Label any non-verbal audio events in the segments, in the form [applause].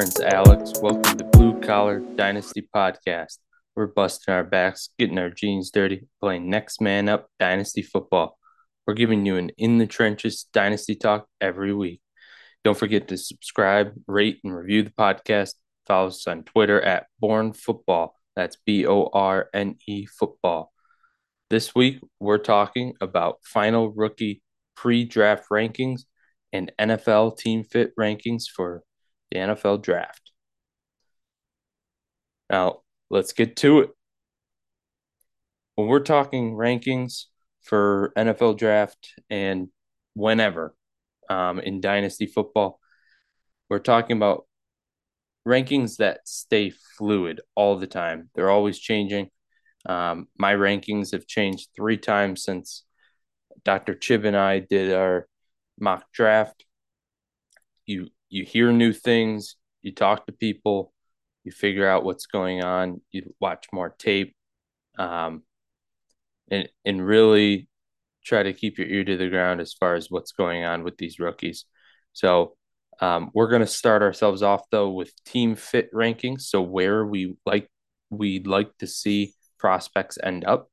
Prince Alex. Welcome to Blue Collar Dynasty Podcast. We're busting our backs, getting our jeans dirty, playing next man up dynasty football. We're giving you an in the trenches dynasty talk every week. Don't forget to subscribe, rate, and review the podcast. Follow us on Twitter at Borne Football. That's B O R N E Football. This week, we're talking about final rookie pre draft rankings and NFL team fit rankings for the NFL draft. Now, let's get to it. When we're talking rankings for NFL draft and whenever um, in dynasty football, we're talking about rankings that stay fluid all the time. They're always changing. Um, my rankings have changed three times since Dr. Chib and I did our mock draft. You you hear new things, you talk to people, you figure out what's going on, you watch more tape, um, and and really try to keep your ear to the ground as far as what's going on with these rookies. So um, we're going to start ourselves off though with team fit rankings. So where we like we'd like to see prospects end up,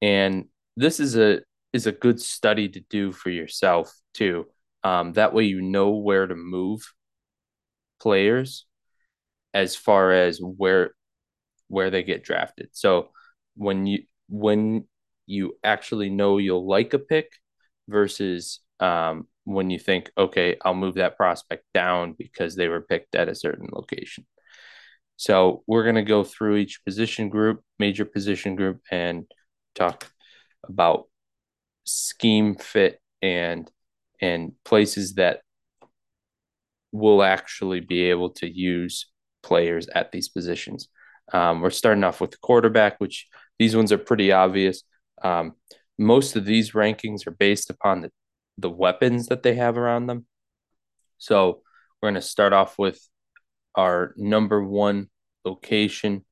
and this is a is a good study to do for yourself too. Um, that way, you know where to move players as far as where where they get drafted. So when you when you actually know you'll like a pick versus um, when you think, okay, I'll move that prospect down because they were picked at a certain location. So we're going to go through each position group, major position group, and talk about scheme fit and and places that will actually be able to use players at these positions. Um, we're starting off with the quarterback, which these ones are pretty obvious. Um, most of these rankings are based upon the, the weapons that they have around them. So we're going to start off with our number one location.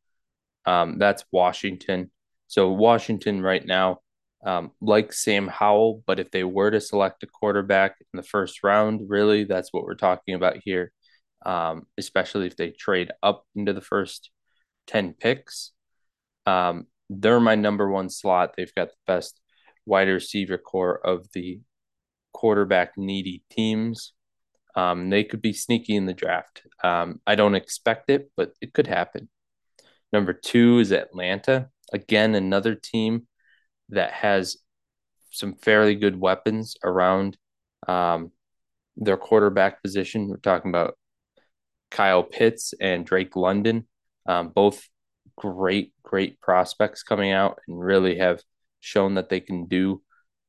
Um, that's Washington. So Washington right now um, like Sam Howell, but if they were to select a quarterback in the first round, really, that's what we're talking about here. Um, especially if they trade up into the first 10 picks. Um, they're my number one slot. They've got the best wide receiver core of the quarterback needy teams. Um, they could be sneaky in the draft. Um, I don't expect it, but it could happen. Number two is Atlanta. Again, another team that has some fairly good weapons around um, their quarterback position. We're talking about Kyle Pitts and Drake London, um, both great, great prospects coming out and really have shown that they can do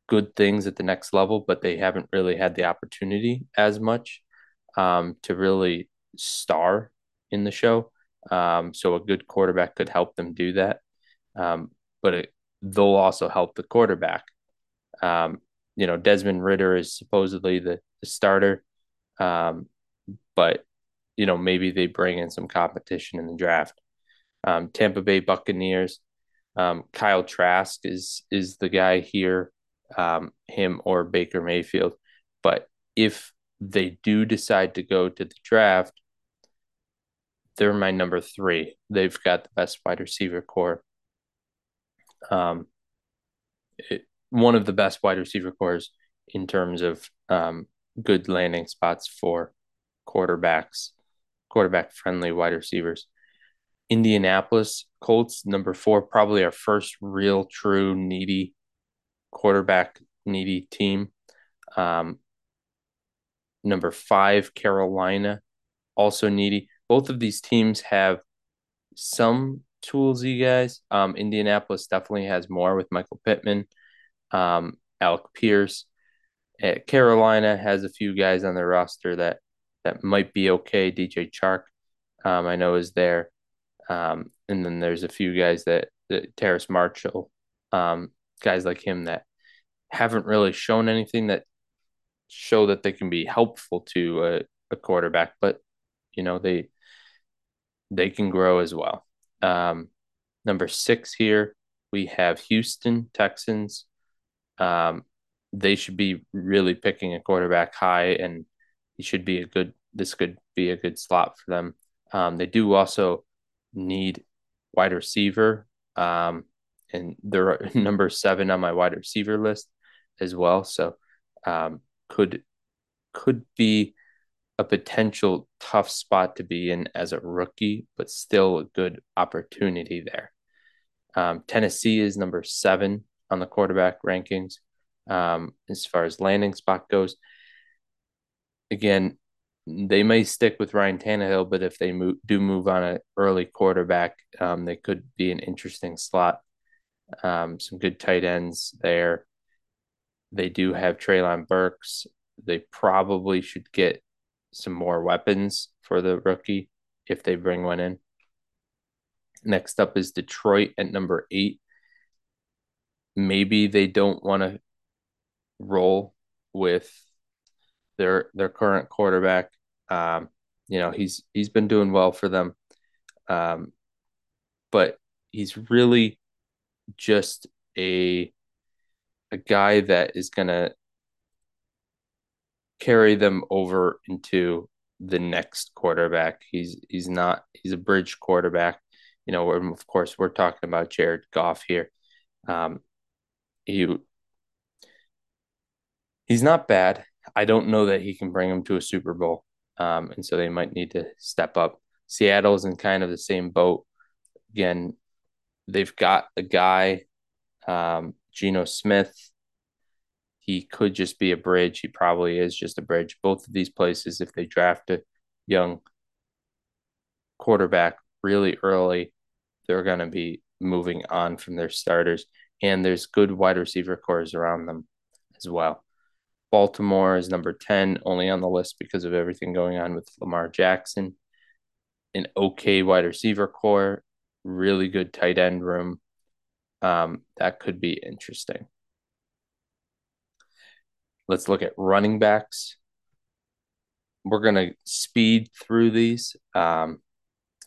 good things at the next level, but they haven't really had the opportunity as much um, to really star in the show. Um, so a good quarterback could help them do that. Um, but it, they'll also help the quarterback. Um, you know, Desmond Ridder is supposedly the, the starter, um, but you know maybe they bring in some competition in the draft. Um, Tampa Bay Buccaneers, um, Kyle Trask is is the guy here, um, him or Baker Mayfield. But if they do decide to go to the draft, they're my number three. They've got the best wide receiver core um, it, one of the best wide receiver cores in terms of um, good landing spots for quarterbacks, quarterback friendly wide receivers. Indianapolis Colts, number four, probably our first real, true, needy quarterback needy team. Um, number five, Carolina, also needy. Both of these teams have some toolsy guys. Um, Indianapolis definitely has more with Michael Pittman, um, Alec Pierce. At eh, Carolina has a few guys on their roster that that might be okay. DJ Chark, um, I know is there, um, and then there's a few guys that, that Terrace Marshall, um, guys like him that haven't really shown anything that show that they can be helpful to a, a quarterback, but you know they they can grow as well. Um, number six here, we have Houston Texans. Um, they should be really picking a quarterback high, and he should be a good this could be a good slot for them. Um, they do also need wide receiver, um, and they're [laughs] number seven on my wide receiver list as well. So um, could could be a potential tough spot to be in as a rookie, but still a good opportunity there. Um, Tennessee is number seven on the quarterback rankings um, as far as landing spot goes. Again, they may stick with Ryan Tannehill, but if they move, do move on an early quarterback, um, they could be an interesting slot. Um, some good tight ends there. They do have Treylon Burks. They probably should get some more weapons for the rookie if they bring one in. Next up is Detroit at number eight. Maybe they don't want to roll with their their current quarterback. Um, you know, he's he's been doing well for them. Um, but he's really just a a guy that is gonna carry them over into the next quarterback. He's he's not he's a bridge quarterback. You know, of course we're talking about Jared Goff here. Um, he he's not bad. I don't know that he can bring him to a Super Bowl. Um, and so they might need to step up. Seattle's in kind of the same boat. Again, they've got a guy, um, Geno Smith. He could just be a bridge. He probably is just a bridge. Both of these places, if they draft a young quarterback really early, they're going to be moving on from their starters. And there's good wide receiver cores around them as well. Baltimore is number 10, only on the list because of everything going on with Lamar Jackson. An okay wide receiver core, really good tight end room. Um, that could be interesting. Let's look at running backs. We're going to speed through these, um,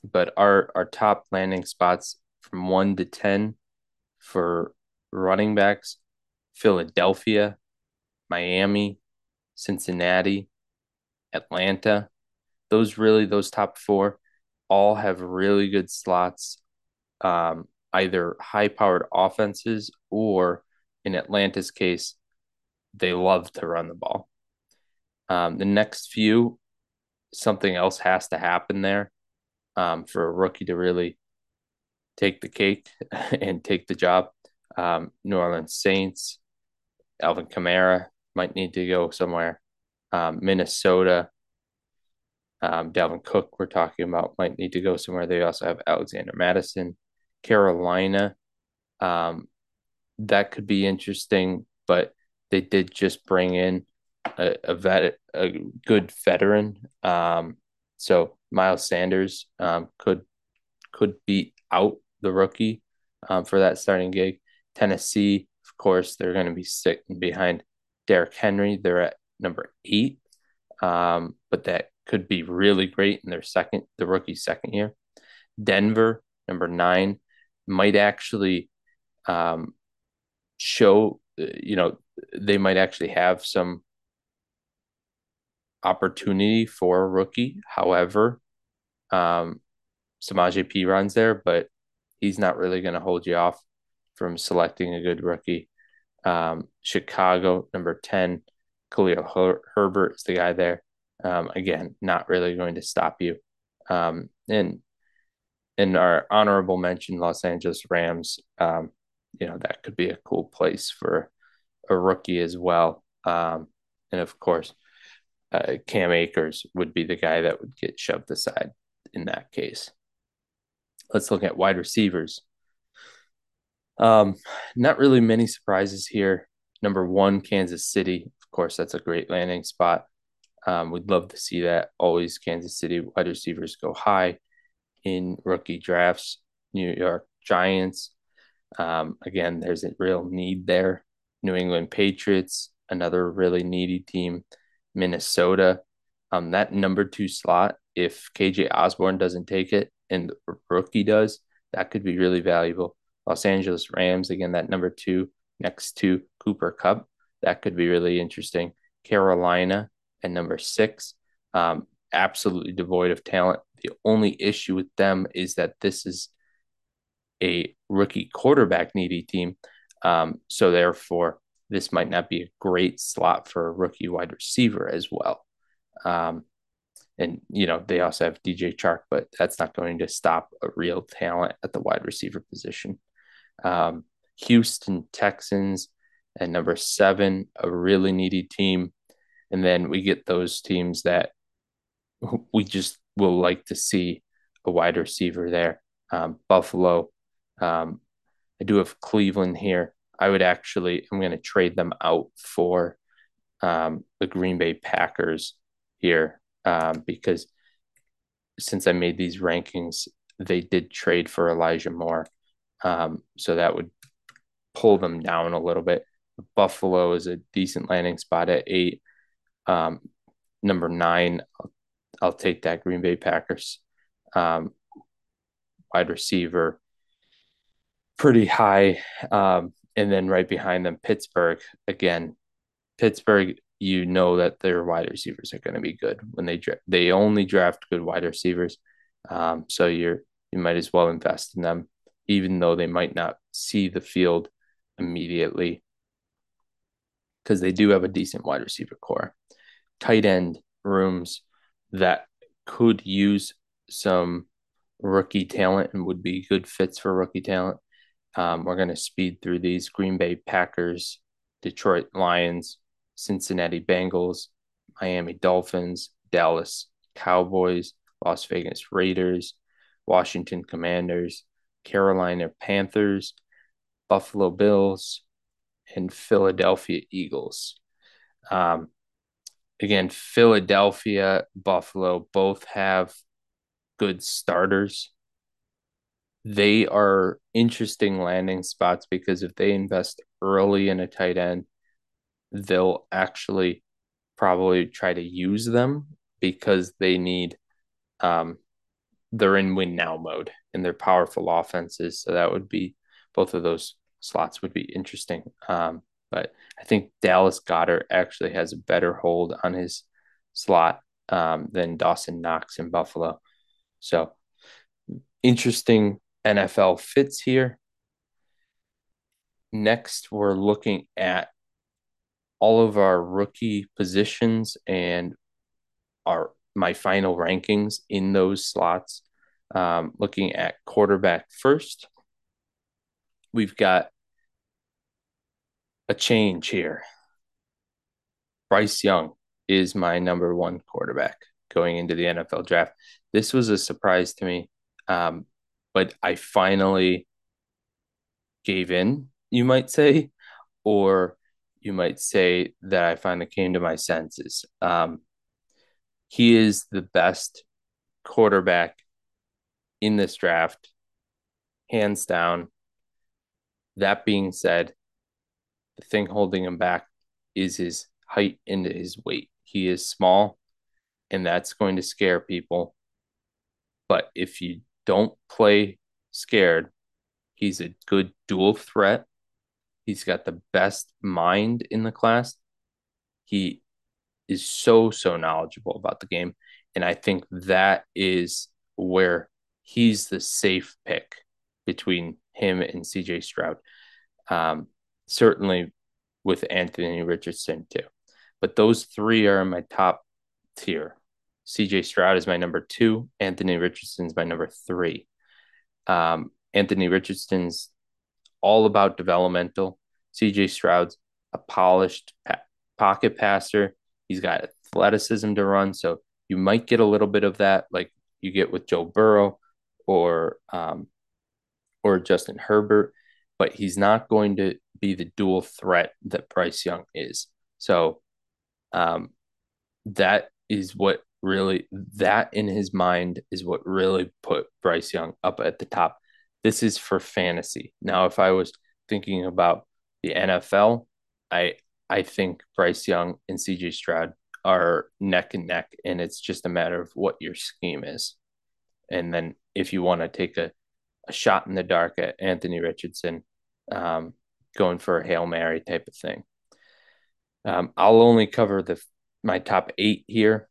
but our, our top landing spots from 1 to 10 for running backs Philadelphia, Miami, Cincinnati, Atlanta. Those really, those top four all have really good slots, um, either high powered offenses or in Atlanta's case, they love to run the ball. Um, the next few, something else has to happen there um, for a rookie to really take the cake [laughs] and take the job. Um, New Orleans Saints, Alvin Kamara, might need to go somewhere. Um, Minnesota, um, Dalvin Cook, we're talking about, might need to go somewhere. They also have Alexander Mattison, Carolina. Um, that could be interesting, but they did just bring in a, a vet, a good veteran. Um, so Miles Sanders um, could could beat out the rookie um, for that starting gig. Tennessee, of course, they're going to be sitting behind Derrick Henry, they're at number eight, um, but that could be really great in their second, the rookie second year. Denver, number nine, might actually um, show, you know, they might actually have some opportunity for a rookie. However, um, Samaje runs there, but he's not really going to hold you off from selecting a good rookie. Um, Chicago, number 10, Khalil Her- Herbert is the guy there. Um, again, not really going to stop you. Um, and in our honorable mention, Los Angeles Rams, um, you know, that could be a cool place for a rookie as well. Um, and of course, uh, Cam Akers would be the guy that would get shoved aside in that case. Let's look at wide receivers. Um, not really many surprises here. Number one, Kansas City. Of course, that's a great landing spot. Um, we'd love to see that. Always Kansas City wide receivers go high in rookie drafts. New York Giants. Um, again, there's a real need there. New England Patriots, another really needy team. Minnesota, um, that number two slot, if KJ Osborn doesn't take it and the rookie does, that could be really valuable. Los Angeles Rams, again, that number two next to Cooper Kupp, That could be really interesting. Carolina and number six. Um, absolutely devoid of talent. The only issue with them is that this is a rookie quarterback needy team. Um, so therefore, this might not be a great slot for a rookie wide receiver as well. Um, and you know they also have DJ Chark, but that's not going to stop a real talent at the wide receiver position. Um, Houston Texans at number seven, a really needy team, and then we get those teams that we just will like to see a wide receiver there. Um, Buffalo, um, I do have Cleveland here. I would actually, I'm going to trade them out for um, the Green Bay Packers here um, because since I made these rankings, they did trade for Elijah Moore. Um, so that would pull them down a little bit. Buffalo is a decent landing spot at eight. Um, number nine, I'll, take that Green Bay Packers um, wide receiver pretty high. Um, and then right behind them, Pittsburgh. Again, Pittsburgh, you know that their wide receivers are going to be good when they dra- they only draft good wide receivers. Um, so you're you might as well invest in them, even though they might not see the field immediately, because they do have a decent wide receiver core. Tight end rooms that could use some rookie talent and would be good fits for rookie talent. Um, we're going to speed through these Green Bay Packers, Detroit Lions, Cincinnati Bengals, Miami Dolphins, Dallas Cowboys, Las Vegas Raiders, Washington Commanders, Carolina Panthers, Buffalo Bills, and Philadelphia Eagles. Um, again, Philadelphia, Buffalo both have good starters they are interesting landing spots because if they invest early in a tight end, they'll actually probably try to use them because they need um they're in win now mode and they're powerful offenses. So that would be both of those slots would be interesting. Um, but I think Dallas Goedert actually has a better hold on his slot um, than Dawson Knox in Buffalo. So interesting NFL fits here. Next, we're looking at all of our rookie positions and our my final rankings in those slots. Um, looking at quarterback first, we've got a change here. Bryce Young is my number one quarterback going into the NFL draft. This was a surprise to me. Um, but I finally gave in, you might say, or you might say that I finally came to my senses. Um, he is the best quarterback in this draft, hands down. That being said, the thing holding him back is his height and his weight. He is small, and that's going to scare people. But if you don't play scared. He's a good dual threat. He's got the best mind in the class. He is so, so knowledgeable about the game. And I think that is where he's the safe pick between him and CJ Stroud. Um, certainly with Anthony Richardson, too. But those three are in my top tier. CJ Stroud is my number two. Anthony Richardson is my number three. Um, Anthony Richardson's all about developmental. CJ Stroud's a polished pa- pocket passer. He's got athleticism to run. So you might get a little bit of that, like you get with Joe Burrow or um, or Justin Herbert, but he's not going to be the dual threat that Bryce Young is. So um, that is what really that in his mind is what really put Bryce Young up at the top. This is for fantasy. Now, if I was thinking about the NFL, I I think Bryce Young and CJ Stroud are neck and neck, and it's just a matter of what your scheme is. And then if you want to take a, a shot in the dark at Anthony Richardson, um, going for a Hail Mary type of thing. Um, I'll only cover the my top eight here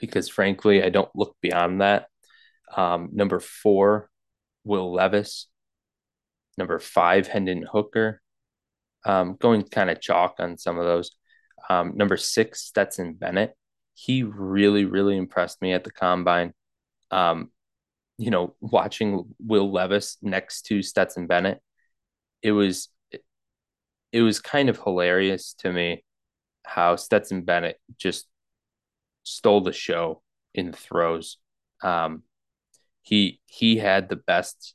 because frankly, I don't look beyond that. Um, number four, Will Levis. Number five, Hendon Hooker. Um, going kind of chalk on some of those. Um, number six, Stetson Bennett. He really, really impressed me at the combine. Um, you know, watching Will Levis next to Stetson Bennett, it was it was kind of hilarious to me how Stetson Bennett just stole the show in throws. Um, he he had the best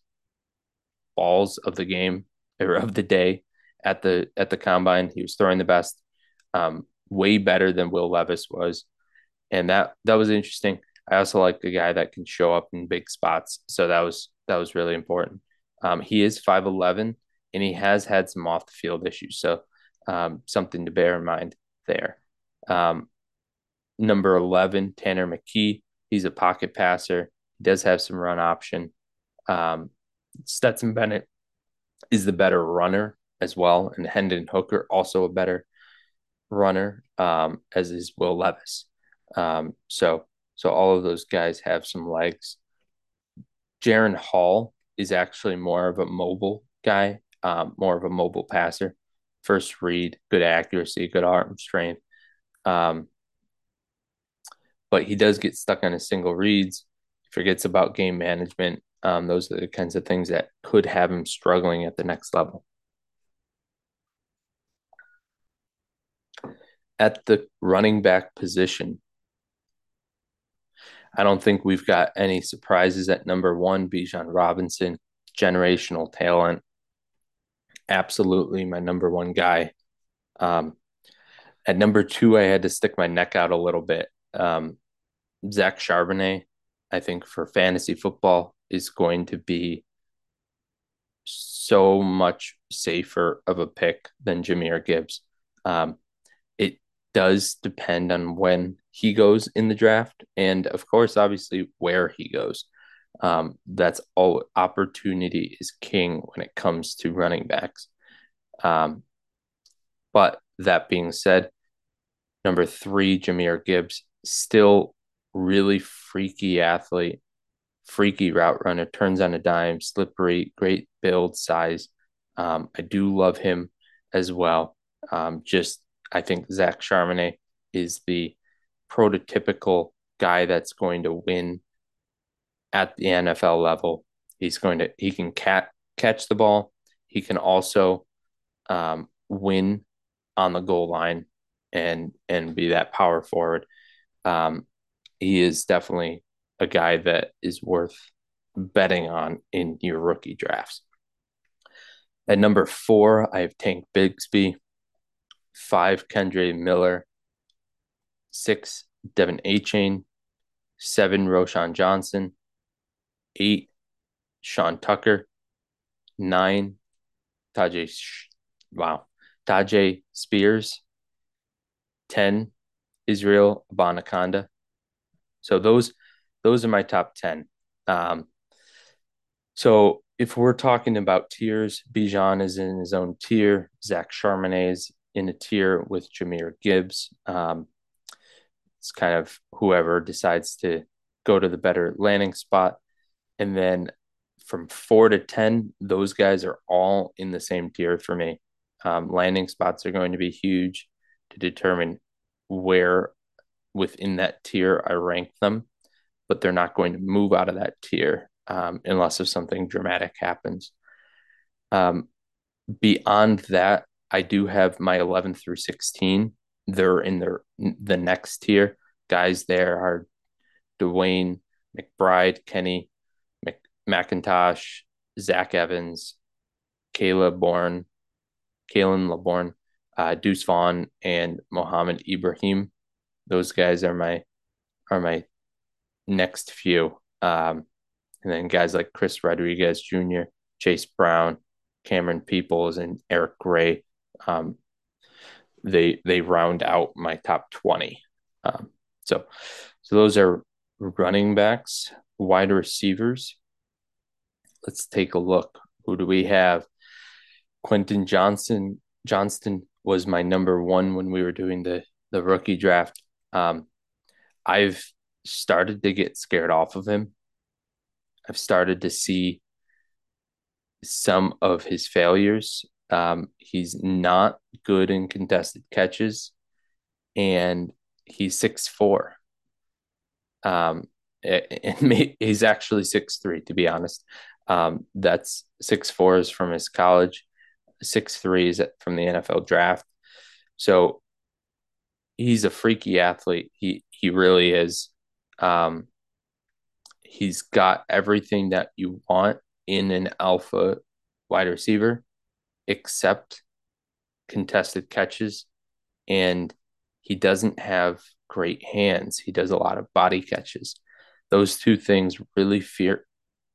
balls of the game or of the day at the at the combine. He was throwing the best, um, way better than Will Levis was, and that that was interesting. I also like a guy that can show up in big spots, so that was that was really important. Um, he is five eleven, and he has had some off the field issues, so um, something to bear in mind there. Um, number eleven, Tanner McKee. He's a pocket passer. He does have some run option. Um, Stetson Bennett is the better runner as well, and Hendon Hooker also a better runner, um, as is Will Levis. Um, so so all of those guys have some legs. Jaren Hall is actually more of a mobile guy, um, more of a mobile passer. First read, good accuracy, good arm strength. Um, but he does get stuck on his single reads, forgets about game management. Um, those are the kinds of things that could have him struggling at the next level. At the running back position, I don't think we've got any surprises at number one. Bijan Robinson, generational talent, absolutely my number one guy. Um, at number two, I had to stick my neck out a little bit. Um, Zach Charbonnet, I think for fantasy football, is going to be so much safer of a pick than Jahmyr Gibbs. Um, it does depend on when he goes in the draft, and of course, obviously, where he goes. Um, that's all. Opportunity is king when it comes to running backs. Um, but that being said, number three, Jahmyr Gibbs, still really freaky athlete, freaky route runner, turns on a dime, slippery, great build size. Um, I do love him as well. Um, just I think Zach Charbonnet is the prototypical guy that's going to win at the NFL level. He's going to he can cat, catch the ball. He can also um, win on the goal line and and be that power forward. Um, he is definitely a guy that is worth betting on in your rookie drafts. At number four, I have Tank Bigsby. Five, Kendre Miller six, De'Von Achane, seven, Roschon Johnson, eight, Sean Tucker, nine, Tyjae, wow, Tajay Spears, 10, Israel Abanikanda. So those those are my top 10. Um, so if we're talking about tiers, Bijan is in his own tier. Zach Charbonnet is in a tier with Jahmyr Gibbs. Um, it's kind of whoever decides to go to the better landing spot. And then from four to 10, those guys are all in the same tier for me. Um, landing spots are going to be huge to determine where within that tier I rank them, but they're not going to move out of that tier um, unless if something dramatic happens. Um, beyond that, I do have my 11 through 16 they're in their the next tier. Guys there are DeWayne McBride, Kenny Mc, McIntosh, Zach Evans, Kayla Bourne, Khalan Laborn, uh, Deuce Vaughn, and Mohamed Ibrahim. Those guys are my are my next few. Um, and then guys like Chris Rodriguez Jr., Chase Brown, Camerun Peoples, and Eric Gray. Um, they they round out my top 20 um, so so those are running backs wide receivers let's take a look who do we have quentin johnson johnston was my number one when we were doing the the rookie draft um, i've started to get scared off of him. I've started to see some of his failures. Um, he's not good in contested catches, and he's six four. Um, [laughs] and he's actually six three, to be honest. Um, that's six four is from his college, six three is from the NFL draft. So he's a freaky athlete. He he really is. Um, he's got everything that you want in an alpha wide receiver, except contested catches, and he doesn't have great hands. He does a lot of body catches. Those two things really fear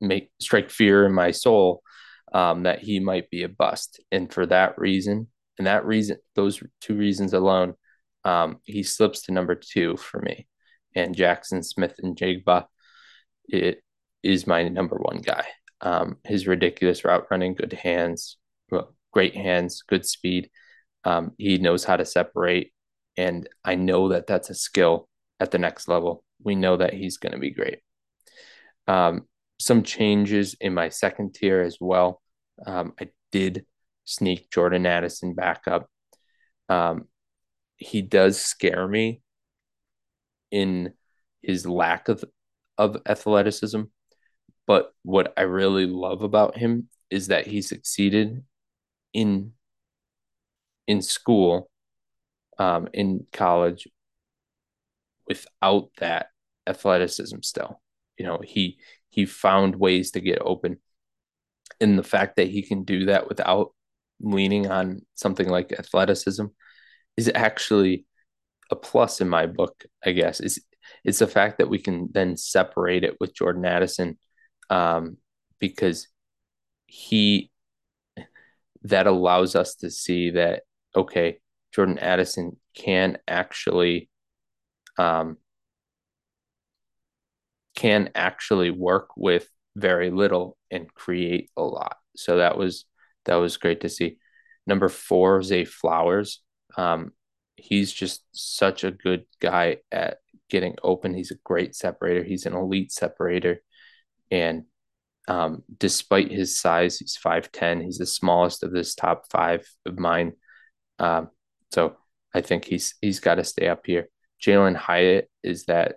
make strike fear in my soul um, that he might be a bust, and for that reason, and that reason, those two reasons alone, um, he slips to number two for me. And Jaxon Smith-Njigba, it is my number one guy. Um, his ridiculous route running, good hands, great hands, good speed. Um, he knows how to separate, and I know that that's a skill at the next level. We know that he's going to be great. Um, some changes in my second tier as well. Um, I did sneak Jordan Addison back up. Um, he does scare me in his lack of of athleticism. But what I really love about him is that he succeeded in in school, um, in college, without that athleticism. Still, you know, he he found ways to get open, and the fact that he can do that without leaning on something like athleticism is actually a plus in my book, I guess. Is it's the fact that we can then separate it with Jordan Addison um, because he that allows us to see that okay, Jordan Addison can actually um, can actually work with very little and create a lot. So that was that was great to see. Number four, Zay Flowers. Um, he's just such a good guy at getting open. He's a great separator. He's an elite separator. And um, despite his size, he's 5'10. He's the smallest of this top five of mine. Um, so I think he's he's got to stay up here. Jalin Hyatt is that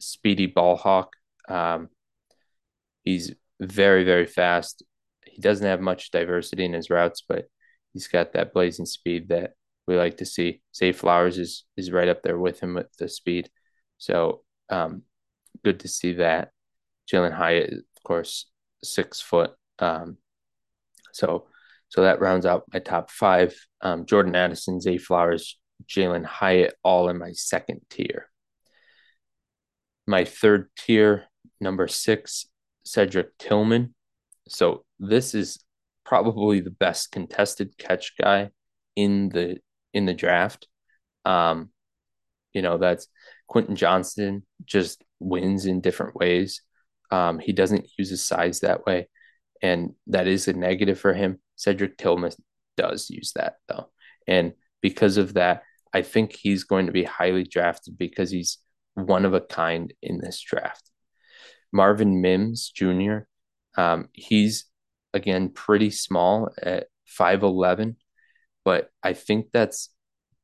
speedy ball hawk. Um, he's very, very fast. He doesn't have much diversity in his routes, but he's got that blazing speed that we like to see. Zay Flowers is is right up there with him with the speed. So um, good to see that. Jalin Hyatt, of course, six foot. Um, so so that rounds out my top five. Um, Jordan Addison, Zay Flowers, Jalin Hyatt, all in my second tier. My third tier, number six, Cedric Tillman. So this is probably the best contested catch guy in the in the draft. Um, you know, that's Quentin Johnston just wins in different ways. Um, he doesn't use his size that way, and that is a negative for him. Cedric Tillman does use that though, and because of that, I think he's going to be highly drafted because he's one of a kind in this draft. Marvin Mims Jr. Um, he's again pretty small at five eleven, but I think that's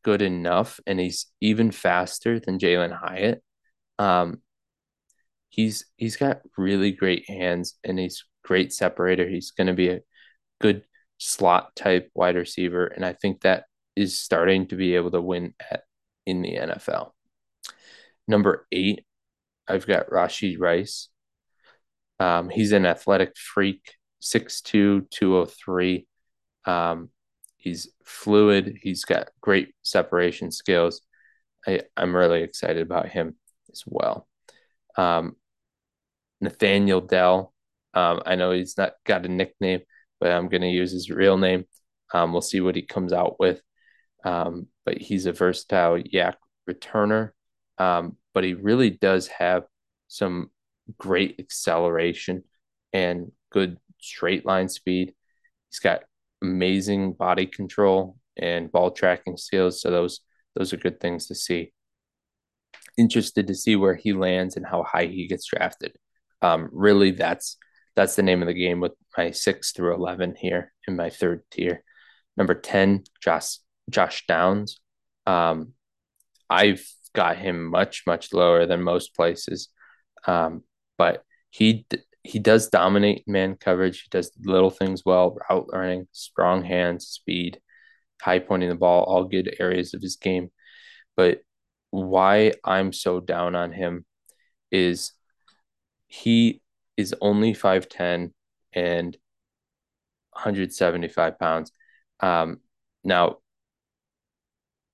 good enough, and he's even faster than Jalin Hyatt. Um, he's he's got really great hands, and he's great separator. He's going to be a good slot type wide receiver, and I think that is starting to be able to win at in the NFL. Number eight, I've got Rashee Rice. Um, he's an athletic freak, 6'2, 203. Um, He's fluid. He's got great separation skills. I, I'm really excited about him as well. Um, Nathaniel Dell. Um, I know he's not got a nickname, but I'm going to use his real name. Um, we'll see what he comes out with. Um, but he's a versatile yak returner. Um, but he really does have some great acceleration and good straight line speed. He's got amazing body control and ball tracking skills. So those those are good things to see. interested to see where he lands and how high he gets drafted. Um, really, that's that's the name of the game with my six through eleven here in my third tier. Number ten, Josh Josh Downs. Um, I've got him much much lower than most places, um, but he he does dominate man coverage. He does little things well, route learning, strong hands, speed, high pointing the ball, all good areas of his game. But why I'm so down on him is he is only 5'10 and 175 pounds. Um, now,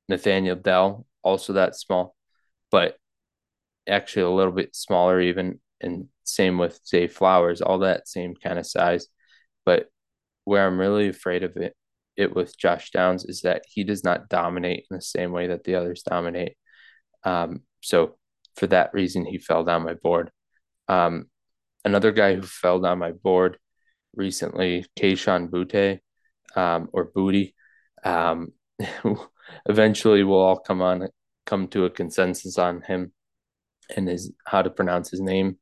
Nathaniel Dell, also that small, but actually a little bit smaller, even. And same with, Zay Flowers, all that same kind of size. But where I'm really afraid of it, it with Josh Downs is that he does not dominate in the same way that the others dominate. Um, so for that reason, he fell down my board. Um, another guy who fell down my board recently, Kayshon Boutte, um, or Booty. Um, [laughs] eventually, we'll all come on come to a consensus on him and his how to pronounce his name.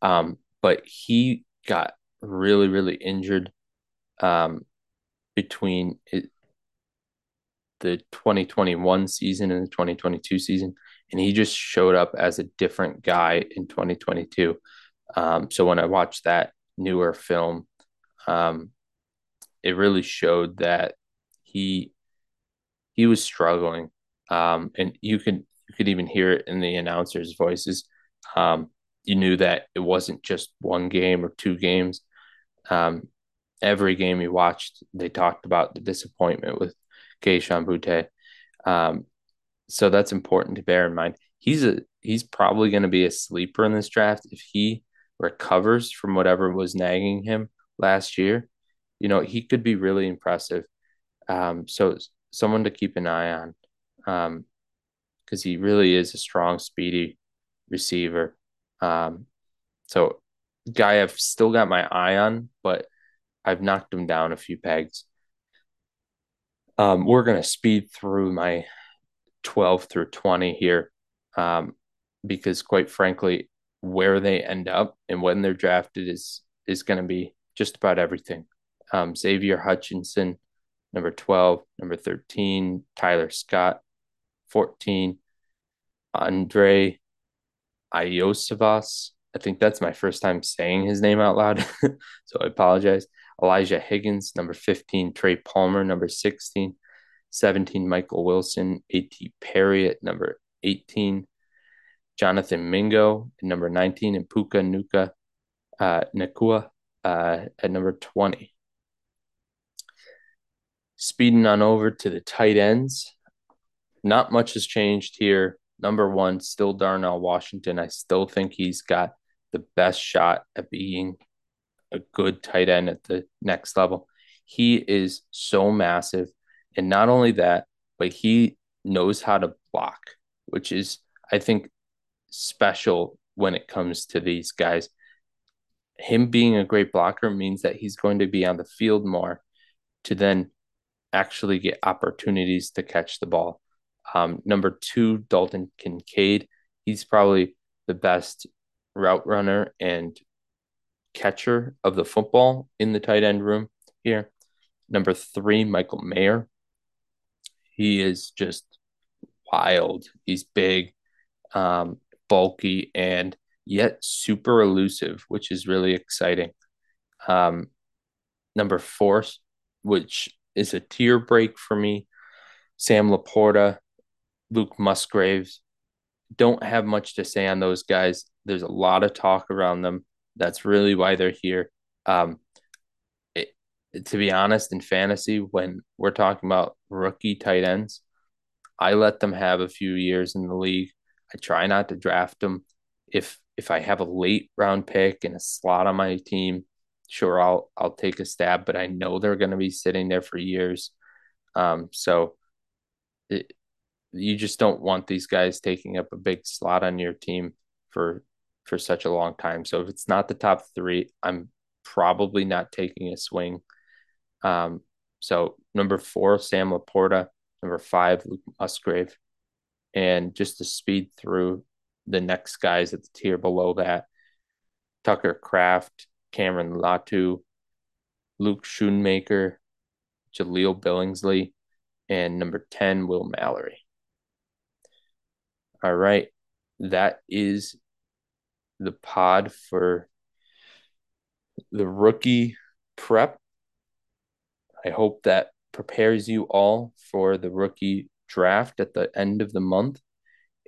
Um, but he got really, really injured um, between it, the 2021 season and the 2022 season, and he just showed up as a different guy in 2022. Um, so when I watched that newer film, um, it really showed that he he was struggling, um, and you could you could even hear it in the announcers' voices. Um, you knew that it wasn't just one game or two games. Um, every game you watched, they talked about the disappointment with Kayshon Boutte. Um, so that's important to bear in mind. He's a he's probably going to be a sleeper in this draft if he recovers from whatever was nagging him last year. You know, he could be really impressive. Um, so someone to keep an eye on because he really is a strong, speedy receiver. Um, so guy I've still got my eye on, but I've knocked him down a few pegs. Um, we're gonna speed through my 12 through 20 here um, because quite frankly where they end up and when they're drafted is is going to be just about everything um, xavier hutchinson number 12 number 13 tyler scott 14 andrei iosivas i think that's my first time saying his name out loud [laughs] so i apologize elijah higgins number 15 trey palmer number 16 17, Michael Wilson, A.T. Perry at number 18, Jonathan Mingo at number 19, and Puka Nuka uh, Nacua uh, at number 20. Speeding on over to the tight ends. Not much has changed here. Number one, still Darnell Washington. I still think he's got the best shot at being a good tight end at the next level. He is so massive. And not only that, but he knows how to block, which is, I think, special when it comes to these guys. Him being a great blocker means that he's going to be on the field more to then actually get opportunities to catch the ball. Um, number two, Dalton Kincaid. He's probably the best route runner and catcher of the football in the tight end room here. Number three, Michael Mayer. He is just wild. He's big, um, bulky, and yet super elusive, which is really exciting. Um, number four, which is a tier break for me, Sam LaPorta, Luke Musgraves. Don't have much to say on those guys. There's a lot of talk around them. That's really why they're here. Um, to be honest, in fantasy, when we're talking about rookie tight ends, I let them have a few years in the league. I try not to draft them. If if I have a late round pick and a slot on my team, sure I'll I'll take a stab, but I know they're going to be sitting there for years. Um, so it, you just don't want these guys taking up a big slot on your team for for such a long time. So if it's not the top three, I'm probably not taking a swing um, so number four, Sam LaPorta. Number five, Luke Musgrave. And just to speed through the next guys at the tier below that Tucker Kraft, Cameron Latu, Luke Schoonmaker, Jahleel Billingsley, and number 10, Will Mallory. All right. That is the pod for the rookie prep. I hope that prepares you all for the rookie draft at the end of the month.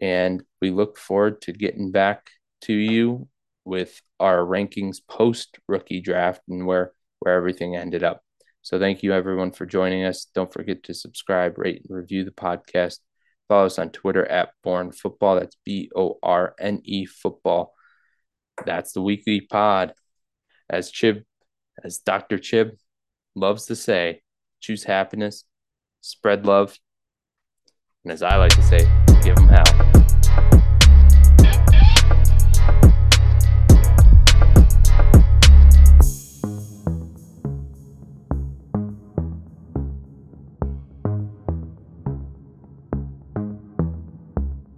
And we look forward to getting back to you with our rankings post rookie draft and where where everything ended up. So thank you everyone for joining us. Don't forget to subscribe, rate, and review the podcast. Follow us on Twitter at Borne Football. That's B O R N E Football. That's the weekly pod. As Chib, as Dr. Chib loves to say, choose happiness, spread love, and as I like to say, give them hell.